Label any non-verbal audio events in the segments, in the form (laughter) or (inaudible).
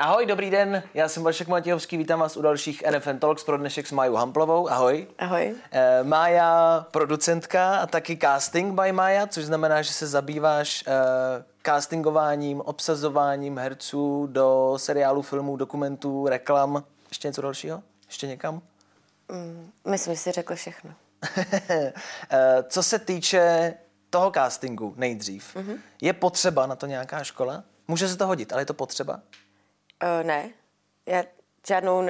Ahoj, dobrý den, já jsem Vašek Matějovský, vítám vás u dalších NFN Talks pro dnešek s Majou Hamplovou. Ahoj. Ahoj. E, Mája, producentka a taky casting by Maja, což znamená, že se zabýváš e, castingováním, obsazováním herců do seriálu, filmů, dokumentů, reklam. Ještě něco dalšího? Ještě někam? Mm, myslím, že jsi řekl všechno. (laughs) e, co se týče toho castingu nejdřív, mm-hmm. je potřeba na to nějaká škola? Může se to hodit, ale je to potřeba? Uh, ne. Já žádnou,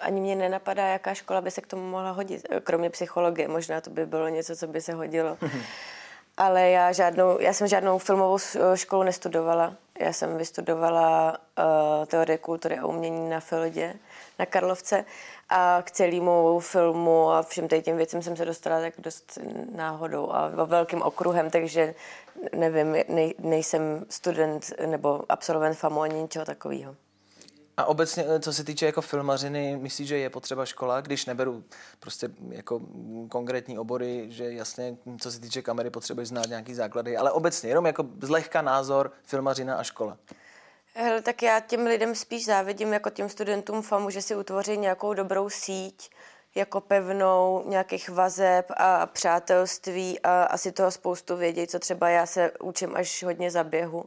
ani mě nenapadá, jaká škola by se k tomu mohla hodit, kromě psychologie. Možná to by bylo něco, co by se hodilo. (laughs) Ale já, žádnou, já jsem žádnou filmovou školu nestudovala. Já jsem vystudovala uh, teorie kultury a umění na Filodě, na Karlovce. A k celému filmu a všem těm věcem jsem se dostala tak dost náhodou a velkým okruhem, takže nevím, nej, nejsem student nebo absolvent FAMu ani ničeho takového. A obecně, eh, co se týče jako filmařiny, myslíš, že je potřeba škola, když neberu prostě jako konkrétní obory, že jasně, co se týče kamery, potřebuješ znát nějaký základy, ale obecně, jenom jako zlehka názor filmařina a škola. Hele, tak já těm lidem spíš závidím jako těm studentům FAMu, že si utvoří nějakou dobrou síť, jako pevnou nějakých vazeb a přátelství a asi toho spoustu vědět, co třeba já se učím až hodně za běhu.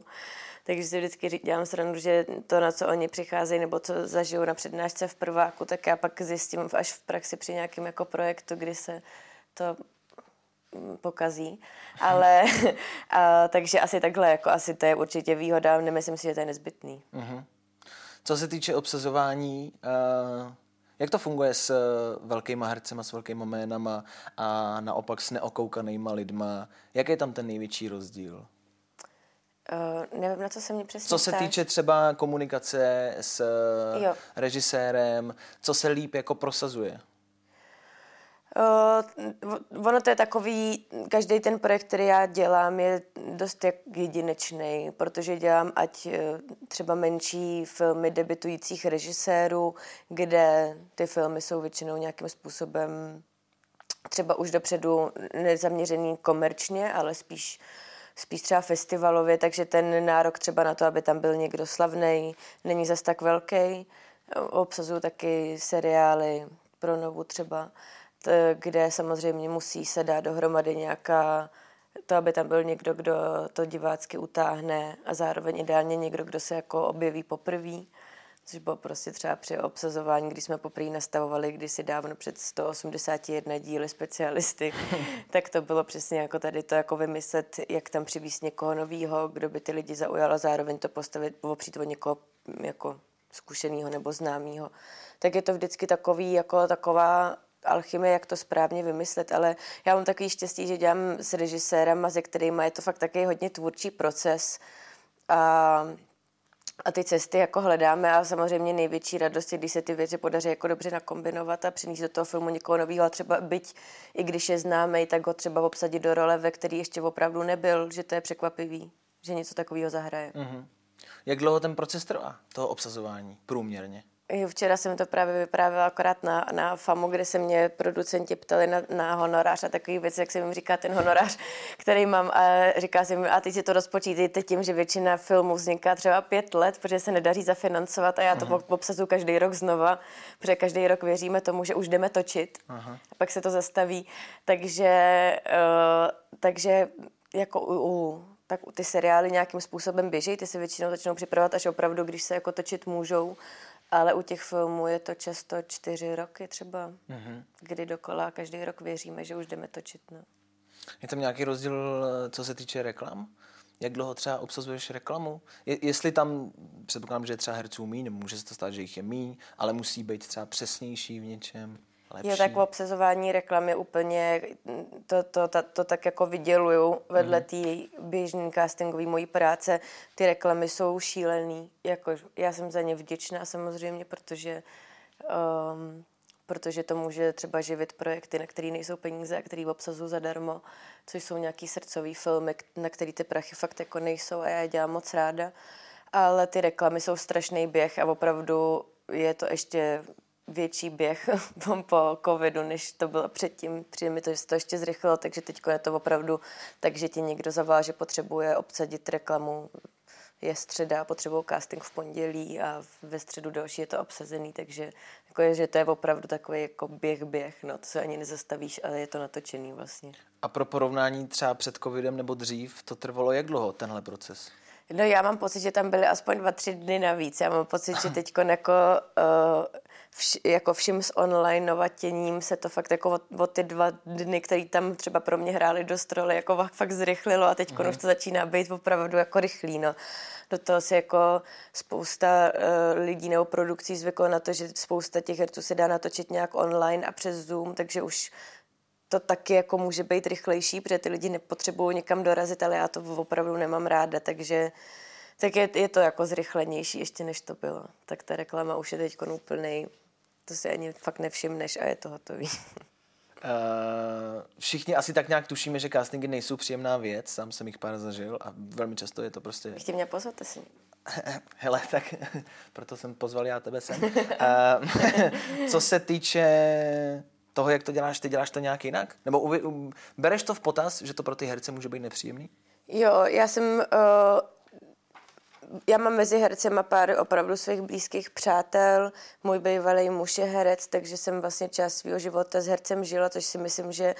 Takže si vždycky dělám srandu, že to, na co oni přicházejí nebo co zažijou na přednášce v prváku, tak já pak zjistím až v praxi při nějakém jako projektu, kdy se to pokazí. Ale (laughs) a, takže asi takhle, jako asi to je určitě výhoda, nemyslím si, že to je nezbytný. Uh-huh. Co se týče obsazování, uh, jak to funguje s uh, velkýma hercema, s velkýma jménama a naopak s neokoukanýma lidma? Jaký je tam ten největší rozdíl? Uh, nevím, na co se mě přesně Co se ptáš. týče třeba komunikace s jo. režisérem, co se líp jako prosazuje? Uh, ono to je takový, každý ten projekt, který já dělám, je dost jak jedinečný, protože dělám ať uh, třeba menší filmy debitujících režisérů, kde ty filmy jsou většinou nějakým způsobem třeba už dopředu nezaměřený komerčně, ale spíš spíš třeba festivalově, takže ten nárok třeba na to, aby tam byl někdo slavný, není zas tak velký. Obsazuju taky seriály pro novu třeba, kde samozřejmě musí se dát dohromady nějaká to, aby tam byl někdo, kdo to divácky utáhne a zároveň ideálně někdo, kdo se jako objeví poprvé což bylo prostě třeba při obsazování, když jsme poprvé nastavovali kdysi dávno před 181 díly specialisty, (laughs) tak to bylo přesně jako tady to jako vymyslet, jak tam přivíst někoho nového, kdo by ty lidi zaujal a zároveň to postavit opřít o někoho jako zkušeného nebo známého. Tak je to vždycky takový, jako taková alchymie, jak to správně vymyslet, ale já mám takový štěstí, že dělám s režisérem a se kterými je to fakt taky hodně tvůrčí proces a a ty cesty jako hledáme a samozřejmě největší radost je, když se ty věci podaří jako dobře nakombinovat a přinést do toho filmu někoho nového a třeba byť, i když je známý, tak ho třeba obsadit do role, ve který ještě opravdu nebyl, že to je překvapivý, že něco takového zahraje. Mm-hmm. Jak dlouho ten proces trvá, toho obsazování, průměrně? Jo, včera jsem to právě vyprávěla akorát na, na FAMu, kde se mě producenti ptali na, na honorář a takový věc, jak se jim říká ten honorář, který mám a říká se mi, a teď si to rozpočítejte tím, že většina filmů vzniká třeba pět let, protože se nedaří zafinancovat a já to uh-huh. obsazu každý rok znova, protože každý rok věříme tomu, že už jdeme točit uh-huh. a pak se to zastaví. Takže, uh, takže jako u, u tak ty seriály nějakým způsobem běží, ty se většinou začnou připravovat až opravdu, když se jako točit můžou. Ale u těch filmů je to často čtyři roky třeba, mm-hmm. kdy dokola každý rok věříme, že už jdeme točit. No. Je tam nějaký rozdíl, co se týče reklam? Jak dlouho třeba obsazuješ reklamu? Je, jestli tam, předpokládám, že je třeba herců míň, může se to stát, že jich je míň, ale musí být třeba přesnější v něčem? Lepší. Jo, tak obsazování reklamy úplně to, to, to, to tak jako vyděluju vedle mm-hmm. té běžné castingové mojí práce. Ty reklamy jsou šílený. Jako, já jsem za ně vděčná samozřejmě, protože um, protože to může třeba živit projekty, na které nejsou peníze a které obsazují zadarmo, což jsou nějaký srdcový filmy, na který ty prachy fakt jako nejsou a já je dělám moc ráda. Ale ty reklamy jsou strašný běh a opravdu je to ještě větší běh (laughs) po covidu, než to bylo předtím. Přijde mi to, že se to ještě zrychlilo, takže teď je to opravdu tak, že ti někdo zavolá, že potřebuje obsadit reklamu je středa, potřebují casting v pondělí a ve středu další je to obsazený, takže jako je, že to je opravdu takový jako běh, běh, no, to se ani nezastavíš, ale je to natočený vlastně. A pro porovnání třeba před covidem nebo dřív, to trvalo jak dlouho, tenhle proces? No já mám pocit, že tam byly aspoň dva, tři dny navíc. Já mám pocit, že (laughs) teď jako, uh, vš, jako vším s online novatěním se to fakt jako o, o ty dva dny, které tam třeba pro mě hrály dost roli, jako fakt zrychlilo a teď mm. už to začíná být opravdu jako rychlý. No. Do toho si jako spousta uh, lidí nebo produkcí zvyklo na to, že spousta těch herců se dá natočit nějak online a přes Zoom, takže už to taky jako může být rychlejší, protože ty lidi nepotřebují někam dorazit, ale já to opravdu nemám ráda, takže tak je, je to jako zrychlenější ještě než to bylo. Tak ta reklama už je teď úplný, to si ani fakt nevšimneš a je to hotový. Uh, všichni asi tak nějak tušíme, že castingy nejsou příjemná věc, sám jsem jich pár zažil a velmi často je to prostě... Ještě mě pozvete si. (laughs) Hele, tak (laughs) proto jsem pozval já tebe sem. Uh, (laughs) co se týče toho, jak to děláš, ty děláš to nějak jinak? Nebo um, bereš to v potaz, že to pro ty herce může být nepříjemný? Jo, já jsem... Uh, já mám mezi hercema pár opravdu svých blízkých přátel. Můj bývalý muž je herec, takže jsem vlastně část svého života s hercem žila, což si myslím, že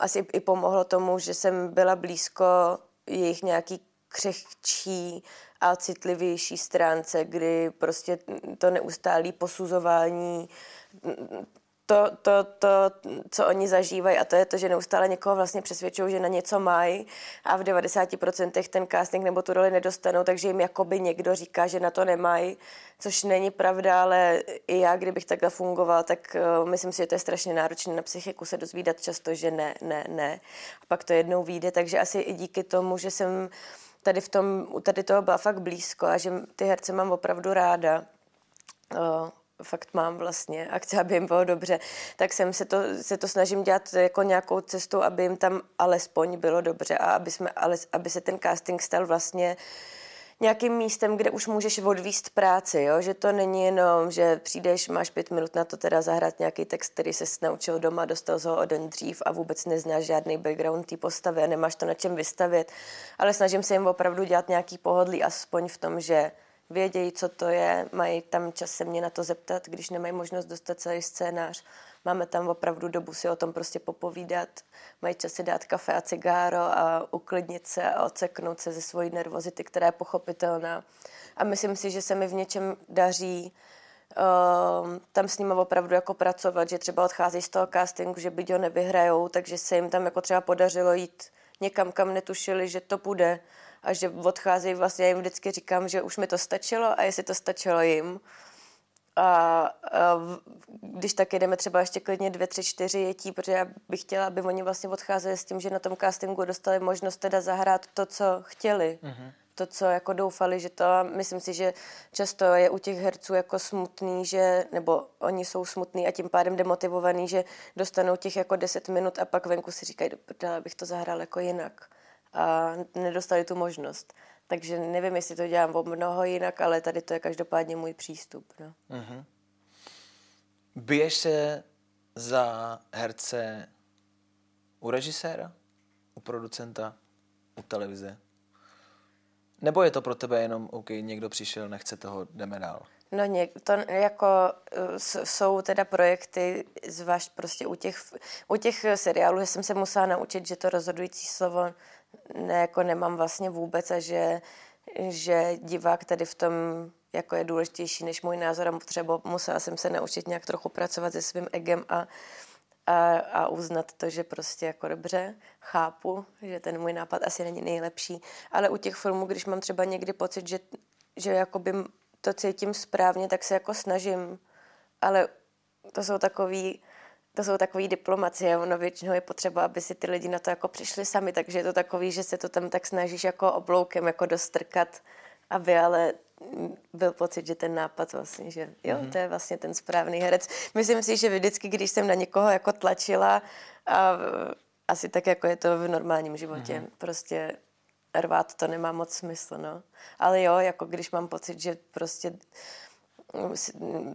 asi i pomohlo tomu, že jsem byla blízko jejich nějaký křehčí a citlivější stránce, kdy prostě to neustálé posuzování to, to, to, co oni zažívají a to je to, že neustále někoho vlastně přesvědčují, že na něco mají a v 90% ten casting nebo tu roli nedostanou, takže jim jakoby někdo říká, že na to nemají, což není pravda, ale i já, kdybych takhle fungoval, tak uh, myslím si, že to je strašně náročné na psychiku se dozvídat často, že ne, ne, ne. A pak to jednou vyjde, takže asi i díky tomu, že jsem tady v tom, tady toho byla fakt blízko a že ty herce mám opravdu ráda, uh, fakt mám vlastně a chci, aby jim bylo dobře, tak jsem se to, se to snažím dělat jako nějakou cestu, aby jim tam alespoň bylo dobře a aby, jsme, aby se ten casting stal vlastně nějakým místem, kde už můžeš odvíst práci, jo? že to není jenom, že přijdeš, máš pět minut na to teda zahrát nějaký text, který se naučil doma, dostal ho o den dřív a vůbec neznáš žádný background té postavy a nemáš to na čem vystavět, ale snažím se jim opravdu dělat nějaký pohodlí, aspoň v tom, že vědějí, co to je, mají tam čas se mě na to zeptat, když nemají možnost dostat celý scénář. Máme tam opravdu dobu si o tom prostě popovídat, mají čas si dát kafe a cigáro a uklidnit se a oceknout se ze svojí nervozity, která je pochopitelná. A myslím si, že se mi v něčem daří uh, tam s nimi opravdu jako pracovat, že třeba odchází z toho castingu, že byť ho nevyhrajou, takže se jim tam jako třeba podařilo jít někam, kam netušili, že to bude a že odcházejí, vlastně já jim vždycky říkám, že už mi to stačilo a jestli to stačilo jim. A, a když tak jedeme třeba ještě klidně dvě, tři, čtyři jetí, protože já bych chtěla, aby oni vlastně odcházeli s tím, že na tom castingu dostali možnost teda zahrát to, co chtěli. Mm-hmm. To, co jako doufali, že to, myslím si, že často je u těch herců jako smutný, že, nebo oni jsou smutný a tím pádem demotivovaný, že dostanou těch jako deset minut a pak venku si říkají, bych to zahrál jako jinak a nedostali tu možnost. Takže nevím, jestli to dělám o mnoho jinak, ale tady to je každopádně můj přístup. No. Uh-huh. Biješ se za herce u režiséra, u producenta, u televize? Nebo je to pro tebe jenom, OK, někdo přišel, nechce toho, jdeme dál? No něk, to jako jsou teda projekty, zvlášť prostě u těch, u těch seriálů, že jsem se musela naučit, že to rozhodující slovo ne, jako nemám vlastně vůbec a že, že divák tady v tom jako je důležitější než můj názor a třeba musela jsem se naučit nějak trochu pracovat se svým egem a, a, a uznat to, že prostě jako dobře, chápu, že ten můj nápad asi není nejlepší, ale u těch filmů, když mám třeba někdy pocit, že, že jakoby to cítím správně, tak se jako snažím, ale to jsou takový to jsou takové diplomacie, ono většinou je potřeba, aby si ty lidi na to jako přišli sami, takže je to takový, že se to tam tak snažíš jako obloukem jako dostrkat, aby ale byl pocit, že ten nápad vlastně, že jo, mm-hmm. to je vlastně ten správný herec. Myslím si, že vždycky, když jsem na někoho jako tlačila, a asi tak, jako je to v normálním životě, mm-hmm. prostě rvát to nemá moc smysl, no. Ale jo, jako když mám pocit, že prostě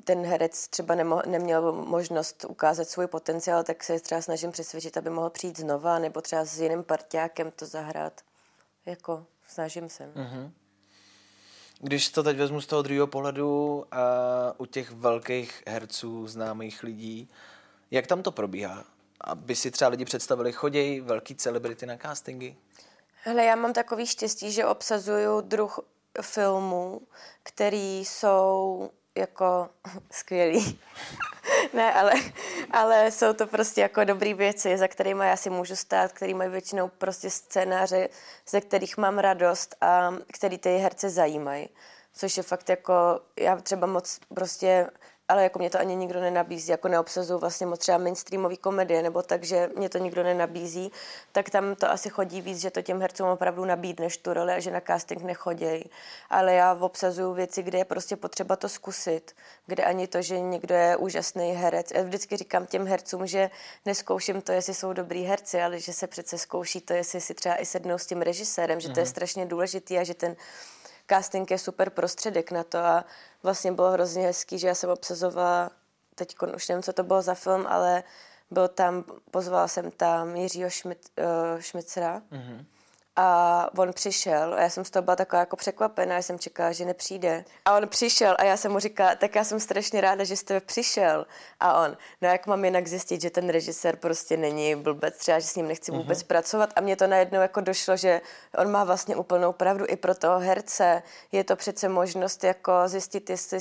ten herec třeba nemo, neměl možnost ukázat svůj potenciál, tak se třeba snažím přesvědčit, aby mohl přijít znova, nebo třeba s jiným partiákem to zahrát. Jako, snažím se. Mm-hmm. Když to teď vezmu z toho druhého pohledu a u těch velkých herců, známých lidí, jak tam to probíhá? Aby si třeba lidi představili, chodějí velký celebrity na castingy? Hele, já mám takový štěstí, že obsazuju druh filmů, který jsou jako (laughs) skvělý. (laughs) ne, ale, ale jsou to prostě jako dobrý věci, za kterými já si můžu stát, který mají většinou prostě scénáře, ze kterých mám radost a který ty herce zajímají. Což je fakt jako, já třeba moc prostě ale jako mě to ani nikdo nenabízí, jako neobsazuju vlastně moc třeba mainstreamový komedie, nebo tak, že mě to nikdo nenabízí, tak tam to asi chodí víc, že to těm hercům opravdu nabídneš tu roli a že na casting nechodějí. Ale já obsazuju věci, kde je prostě potřeba to zkusit, kde ani to, že někdo je úžasný herec. Já vždycky říkám těm hercům, že neskouším to, jestli jsou dobrý herci, ale že se přece zkouší to, jestli si třeba i sednou s tím režisérem, že to je mhm. strašně důležitý a že ten casting je super prostředek na to a vlastně bylo hrozně hezký, že já jsem obsazovala, teď už nevím, co to bylo za film, ale byl tam, pozvala jsem tam Jiřího Šmit, uh, Šmicera mm-hmm. A on přišel a já jsem z toho byla taková jako překvapená, já jsem čekala, že nepřijde. A on přišel a já jsem mu říkala, tak já jsem strašně ráda, že jste přišel. A on, no jak mám jinak zjistit, že ten režisér prostě není blbec, třeba, že s ním nechci vůbec mm-hmm. pracovat. A mně to najednou jako došlo, že on má vlastně úplnou pravdu i pro toho herce. Je to přece možnost jako zjistit, jestli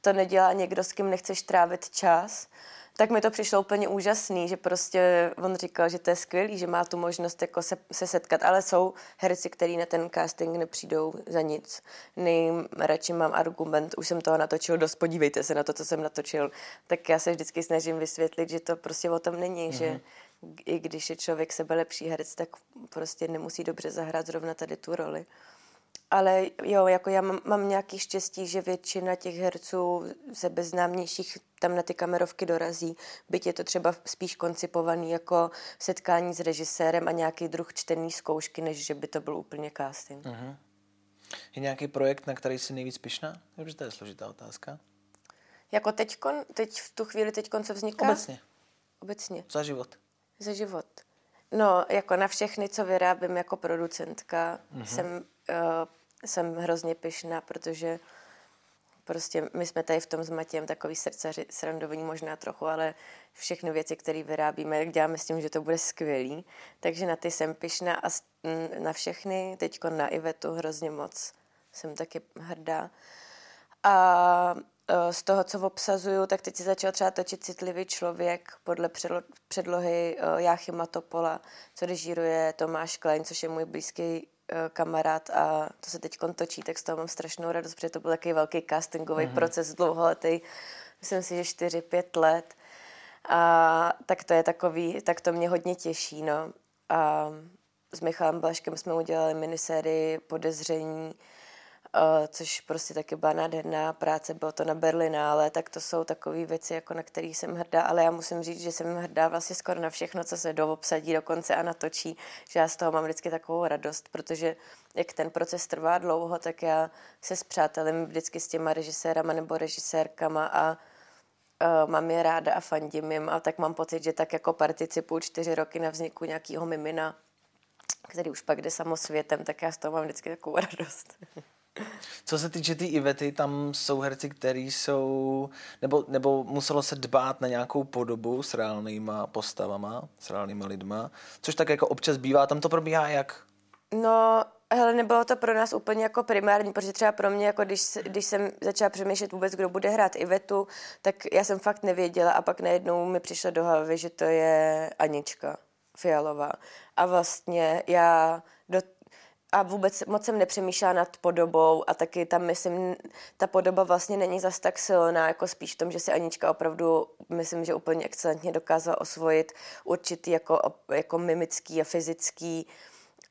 to nedělá někdo, s kým nechceš trávit čas tak mi to přišlo úplně úžasný, že prostě on říkal, že to je skvělý, že má tu možnost jako se, se setkat, ale jsou herci, kteří na ten casting nepřijdou za nic. Nejradši mám argument, už jsem toho natočil dost, podívejte se na to, co jsem natočil, tak já se vždycky snažím vysvětlit, že to prostě o tom není, mm-hmm. že mhm. i když je člověk sebe lepší herec, tak prostě nemusí dobře zahrát zrovna tady tu roli ale jo, jako já mám, mám nějaký štěstí, že většina těch herců sebeznámějších tam na ty kamerovky dorazí, byť je to třeba spíš koncipovaný jako setkání s režisérem a nějaký druh čtený zkoušky, než že by to byl úplně casting. Uh-huh. Je nějaký projekt, na který jsi nejvíc pišná? Dobře, to je složitá otázka. Jako teďkon, teď v tu chvíli teďkon, co vzniká? Obecně. Obecně. Za život. Za život. No, jako na všechny, co vyrábím jako producentka, uh-huh. jsem uh, jsem hrozně pyšná, protože prostě my jsme tady v tom s Matějem takový srdcaři, srandovní možná trochu, ale všechny věci, které vyrábíme, děláme s tím, že to bude skvělý. Takže na ty jsem pyšná a na všechny, teď na Ivetu hrozně moc jsem taky hrdá. A e, z toho, co obsazuju, tak teď si začal třeba točit Citlivý člověk podle předlohy e, Jáchyma Topola, co režíruje Tomáš Klein, což je můj blízký kamarád a to se teď točí, tak z toho mám strašnou radost, protože to byl takový velký castingový mm-hmm. proces dlouholetý, myslím si, že 4-5 let. A tak to je takový, tak to mě hodně těší, no. A s Michalem Blaškem jsme udělali minisérii Podezření, Což prostě taky byla nádherná práce, bylo to na Berlinále, tak to jsou takové věci, jako na které jsem hrdá, ale já musím říct, že jsem hrdá vlastně skoro na všechno, co se doobsadí dokonce a natočí, že já z toho mám vždycky takovou radost, protože jak ten proces trvá dlouho, tak já se spřátelím vždycky s těma režisérama nebo režisérkama a uh, mám je ráda a fandím jim a tak mám pocit, že tak jako participuju čtyři roky na vzniku nějakého mimina, který už pak jde samosvětem, tak já z toho mám vždycky takovou (laughs) radost. Co se týče té tý Ivety, tam jsou herci, kteří jsou, nebo, nebo muselo se dbát na nějakou podobu s reálnýma postavama, s reálnýma lidma, což tak jako občas bývá, tam to probíhá jak? No, hele, nebylo to pro nás úplně jako primární, protože třeba pro mě, jako když, když jsem začala přemýšlet vůbec, kdo bude hrát Ivetu, tak já jsem fakt nevěděla a pak najednou mi přišlo do hlavy, že to je Anička Fialová. A vlastně já do a vůbec moc jsem nepřemýšlela nad podobou a taky tam myslím, ta podoba vlastně není zas tak silná, jako spíš v tom, že si Anička opravdu, myslím, že úplně excelentně dokázala osvojit určitý jako, jako mimický a fyzický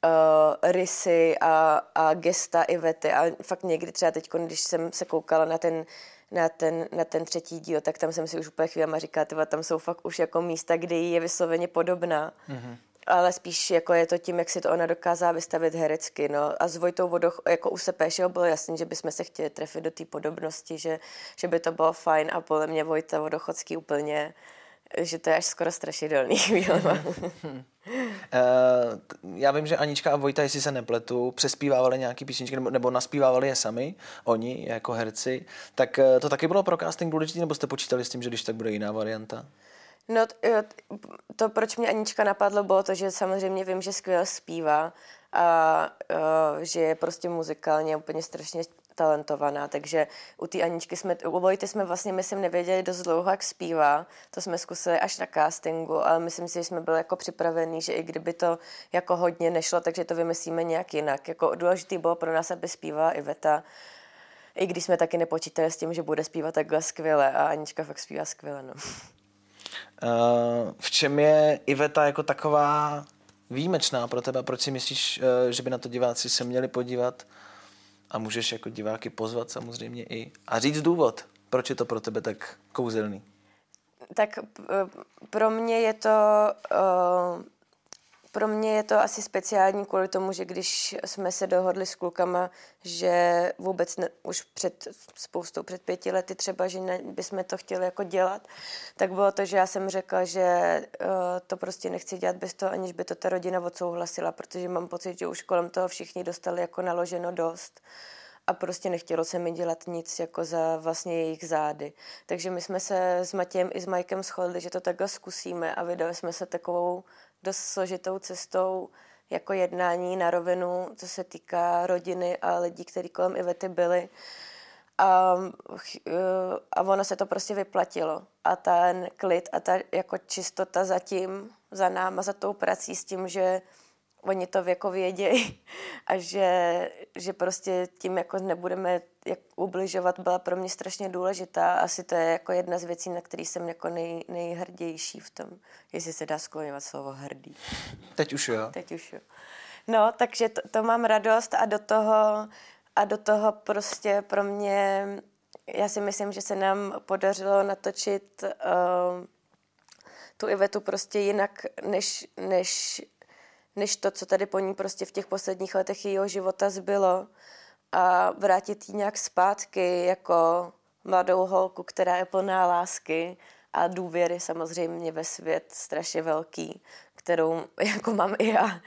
uh, rysy a, a gesta Ivety a fakt někdy třeba teď, když jsem se koukala na ten na ten, na ten třetí díl, tak tam jsem si už úplně chvílema říkala, tam jsou fakt už jako místa, kde je vysloveně podobná. Mm-hmm ale spíš jako je to tím, jak si to ona dokázala vystavit herecky. No. A s Vojtou Vodoch, jako u Sepéšeho bylo jasný, že bychom se chtěli trefit do té podobnosti, že, že by to bylo fajn a podle mě Vojta Vodochodský úplně, že to je až skoro strašidelný. (laughs) Uh, (laughs) já vím, že Anička a Vojta, jestli se nepletu, přespívávali nějaký písničky nebo, nebo naspívávali je sami, oni jako herci, tak uh, to taky bylo pro casting důležité, nebo jste počítali s tím, že když tak bude jiná varianta? No, to, proč mě Anička napadlo, bylo to, že samozřejmě vím, že skvěle zpívá a uh, že je prostě muzikálně úplně strašně talentovaná, takže u té Aničky jsme, u Vojty jsme vlastně, myslím, nevěděli dost dlouho, jak zpívá, to jsme zkusili až na castingu, ale myslím si, že jsme byli jako připravení, že i kdyby to jako hodně nešlo, takže to vymyslíme nějak jinak. Jako důležitý bylo pro nás, aby zpívala Iveta, i když jsme taky nepočítali s tím, že bude zpívat takhle skvěle a Anička fakt zpívá skvěle, no. Uh, v čem je Iveta jako taková výjimečná pro tebe? Proč si myslíš, uh, že by na to diváci se měli podívat? A můžeš jako diváky pozvat samozřejmě i a říct důvod, proč je to pro tebe tak kouzelný. Tak pro mě je to uh, pro mě je to asi speciální kvůli tomu, že když jsme se dohodli s klukama, že vůbec ne, už před spoustou, před pěti lety třeba, že ne, bychom to chtěli jako dělat, tak bylo to, že já jsem řekla, že uh, to prostě nechci dělat bez toho, aniž by to ta rodina odsouhlasila, protože mám pocit, že už kolem toho všichni dostali jako naloženo dost a prostě nechtělo se mi dělat nic jako za vlastně jejich zády. Takže my jsme se s Matějem i s Majkem shodli, že to takhle zkusíme a vydali jsme se takovou dost složitou cestou jako jednání na rovinu, co se týká rodiny a lidí, kteří kolem Ivety byli. A, a ono se to prostě vyplatilo. A ten klid a ta jako čistota zatím, za náma, za tou prací s tím, že oni to jako vědějí (laughs) a že, že prostě tím jako nebudeme jak ubližovat, byla pro mě strašně důležitá. Asi to je jako jedna z věcí, na který jsem jako nej, nejhrdější v tom, jestli se dá skloňovat slovo hrdý. Teď už jo. Teď už jo. No, takže to, to mám radost a do toho a do toho prostě pro mě, já si myslím, že se nám podařilo natočit uh, tu Ivetu prostě jinak, než, než než to, co tady po ní prostě v těch posledních letech jejího života zbylo a vrátit ji nějak zpátky jako mladou holku, která je plná lásky a důvěry samozřejmě ve svět strašně velký, kterou (laughs) jako mám i já,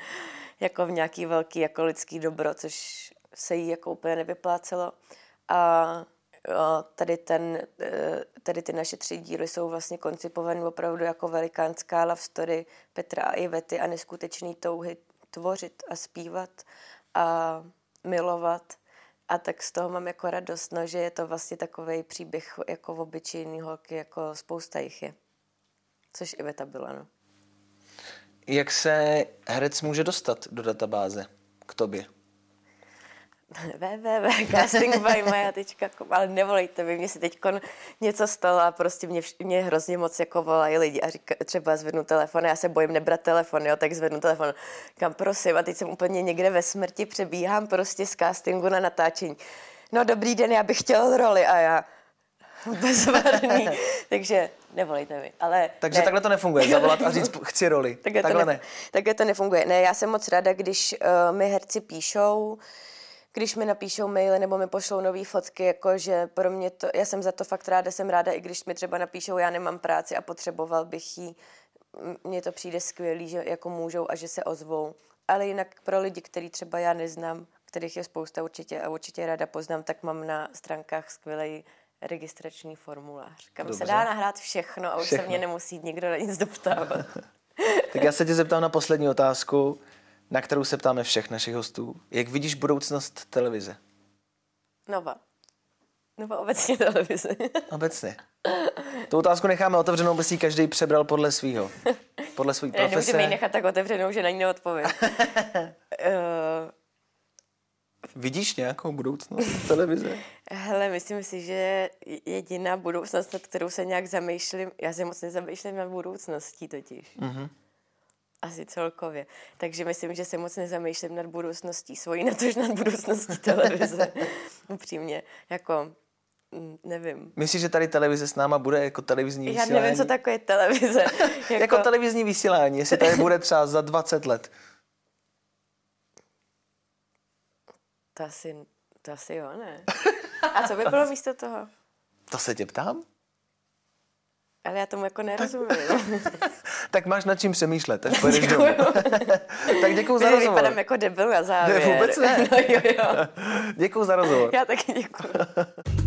jako v nějaký velký jako lidský dobro, což se jí jako úplně nevyplácelo. A tady, ten, e, tady ty naše tři díly jsou vlastně koncipované opravdu jako velikánská love story Petra a Ivety a neskutečný touhy tvořit a zpívat a milovat. A tak z toho mám jako radost, no, že je to vlastně takový příběh jako v obyčejný holky, jako spousta jich je. Což Iveta byla, no. Jak se herec může dostat do databáze k tobě? (laughs) www.castingbymaja.com ale nevolejte mi, mě se teď něco stalo a prostě mě, mě hrozně moc jako volají lidi a říká, třeba zvednu telefon, já se bojím nebrat telefon, jo, tak zvednu telefon, kam prosím a teď jsem úplně někde ve smrti, přebíhám prostě z castingu na natáčení. No dobrý den, já bych chtěl roli a já (laughs) bezvadný. (laughs) Takže nevolejte mi. Ale Takže ne. takhle to nefunguje, zavolat a říct chci roli. takhle, takhle to ne. Takhle to nefunguje. Ne, já jsem moc ráda, když uh, mi herci píšou, když mi napíšou maily nebo mi pošlou nové fotky, jako že pro mě to, já jsem za to fakt ráda, jsem ráda, i když mi třeba napíšou, já nemám práci a potřeboval bych jí, mně to přijde skvělý, že jako můžou a že se ozvou. Ale jinak pro lidi, který třeba já neznám, kterých je spousta určitě a určitě ráda poznám, tak mám na stránkách skvělý registrační formulář, kam Dobře. se dá nahrát všechno a už všechno. se mě nemusí nikdo na nic doptávat. (laughs) tak já se tě zeptám na poslední otázku na kterou se ptáme všech našich hostů. Jak vidíš budoucnost televize? Nova. Nebo obecně televize. (laughs) obecně. Tu otázku necháme otevřenou, aby si každý přebral podle svého. Podle svých (laughs) profese. Nemůžeme ji nechat tak otevřenou, že na ní neodpovím. uh... (laughs) Vidíš nějakou budoucnost televize? Hele, myslím si, že jediná budoucnost, nad kterou se nějak zamýšlím, já se moc nezamýšlím na budoucností totiž. Mm-hmm asi celkově. Takže myslím, že se moc nezamýšlím nad budoucností svojí, natož nad budoucností televize. (laughs) Upřímně, jako mm, nevím. Myslíš, že tady televize s náma bude jako televizní vysílání? Já nevím, co takové televize. (laughs) jako... jako televizní vysílání, jestli tady bude třeba za 20 let. To asi, to asi jo, ne? A co by bylo místo toho? To se tě ptám? Ale já tomu jako nerozumím. (laughs) tak máš nad čím přemýšlet, až pojedeš domů. (laughs) tak děkuji za rozhovor. Vypadám jako debil na závěr. Ne, vůbec ne. (laughs) no, jo, jo. děkuji za rozhovor. Já taky děkuji. (laughs)